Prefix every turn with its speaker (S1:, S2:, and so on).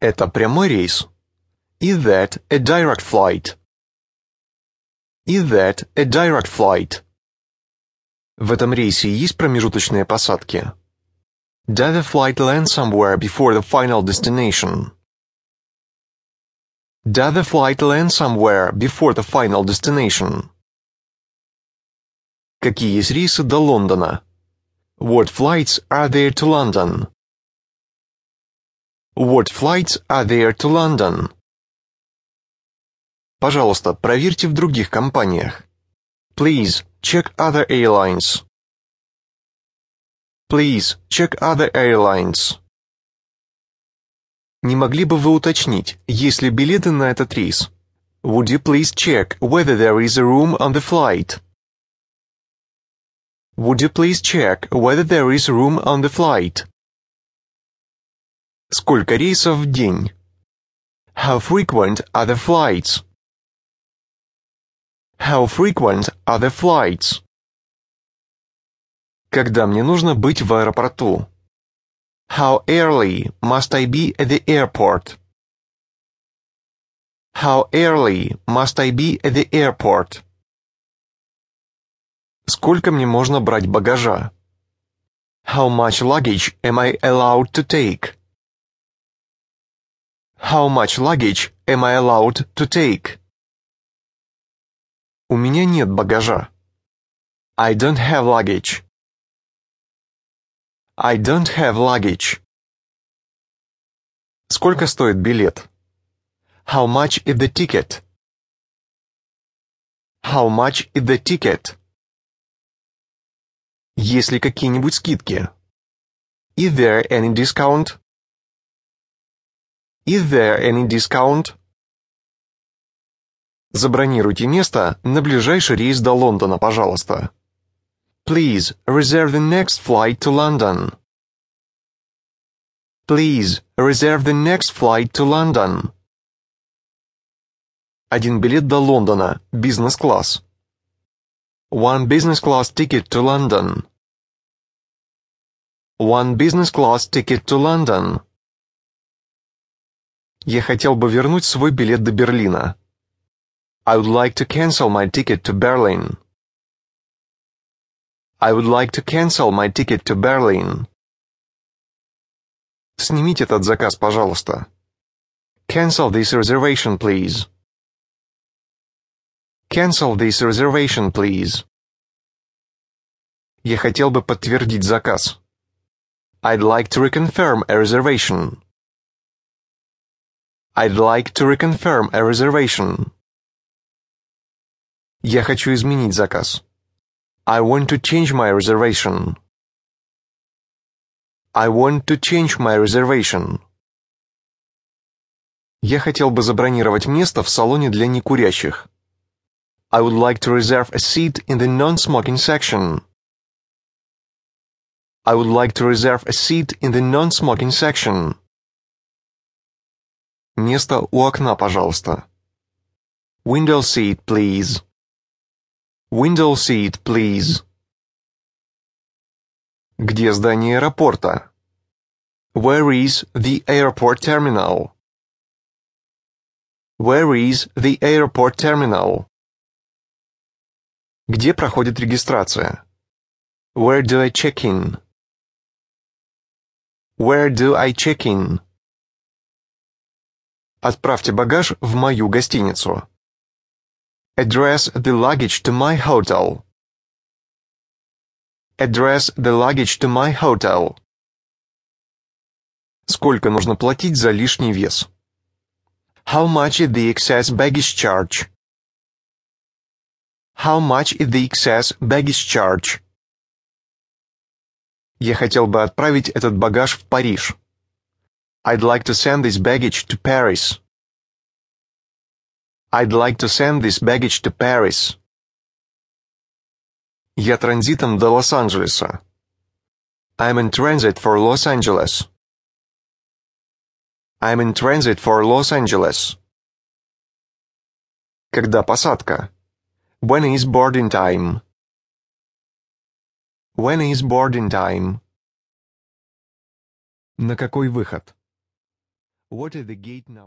S1: Это прямой рейс? Is that a direct flight? Is that a direct flight? В этом рейсе есть промежуточные посадки? Does the flight land somewhere before the final destination? Does the flight land somewhere before the final destination? Какие есть рейсы до Лондона? What flights are there to London? What flights are there to London? Пожалуйста, проверьте в других компаниях. Please, check other airlines. Please, check other airlines. Не могли бы вы уточнить, есть ли билеты на этот рейс? Would you please check whether there is a room on the flight? Would you please check whether there is room on the flight? Сколько рейсов в день? How frequent are the flights? How frequent are the flights? Когда мне нужно быть в аэропорту? How early must I be at the airport? How early must I be at the airport? Сколько мне можно брать багажа? How much luggage am I allowed to take? How much luggage am I allowed to take? У меня нет багажа. I don't have luggage. I don't have luggage. Сколько стоит билет? How much is the ticket? How much is the ticket? Есть ли какие-нибудь скидки? Is there any discount? Is there any discount? Забронируйте место на ближайший рейс до Лондона, пожалуйста. Please reserve the next flight to London. Please reserve the next flight to London. Один билет до Лондона, бизнес-класс. One business class ticket to London. One business class ticket to London. Я хотел бы вернуть свой билет до Берлина. I would like to cancel my ticket to Berlin. I would like to cancel my ticket to Berlin. Снимите этот заказ, пожалуйста. Cancel this reservation, please. Cancel this reservation, please. Я хотел бы подтвердить заказ. I'd like to reconfirm a reservation. I'd like to reconfirm a reservation. Я хочу изменить заказ. I want to change my reservation. I want to change my reservation. Я хотел бы забронировать место в салоне для некурящих. I would like to reserve a seat in the non-smoking section. I would like to reserve a seat in the non-smoking section. Место у окна, пожалуйста. Window seat, please. Window seat, please. Где здание аэропорта? Where is the airport terminal? Where is the airport terminal? Где проходит регистрация? Where do I check in? Where do I check in? Отправьте багаж в мою гостиницу. Address the luggage to my hotel. Address the luggage to my hotel. Сколько нужно платить за лишний вес? How much is the excess baggage charge? How much is the excess baggage charge? Я хотел бы отправить этот багаж в Париж. I'd like to send this baggage to Paris. I'd like to send this baggage to Paris. Я транзитом до Лос-Анджелеса. I'm in transit for Los Angeles. I'm in transit for Los Angeles. Когда посадка? When is boarding time? When is boarding time? На какой выход? What is the gate number?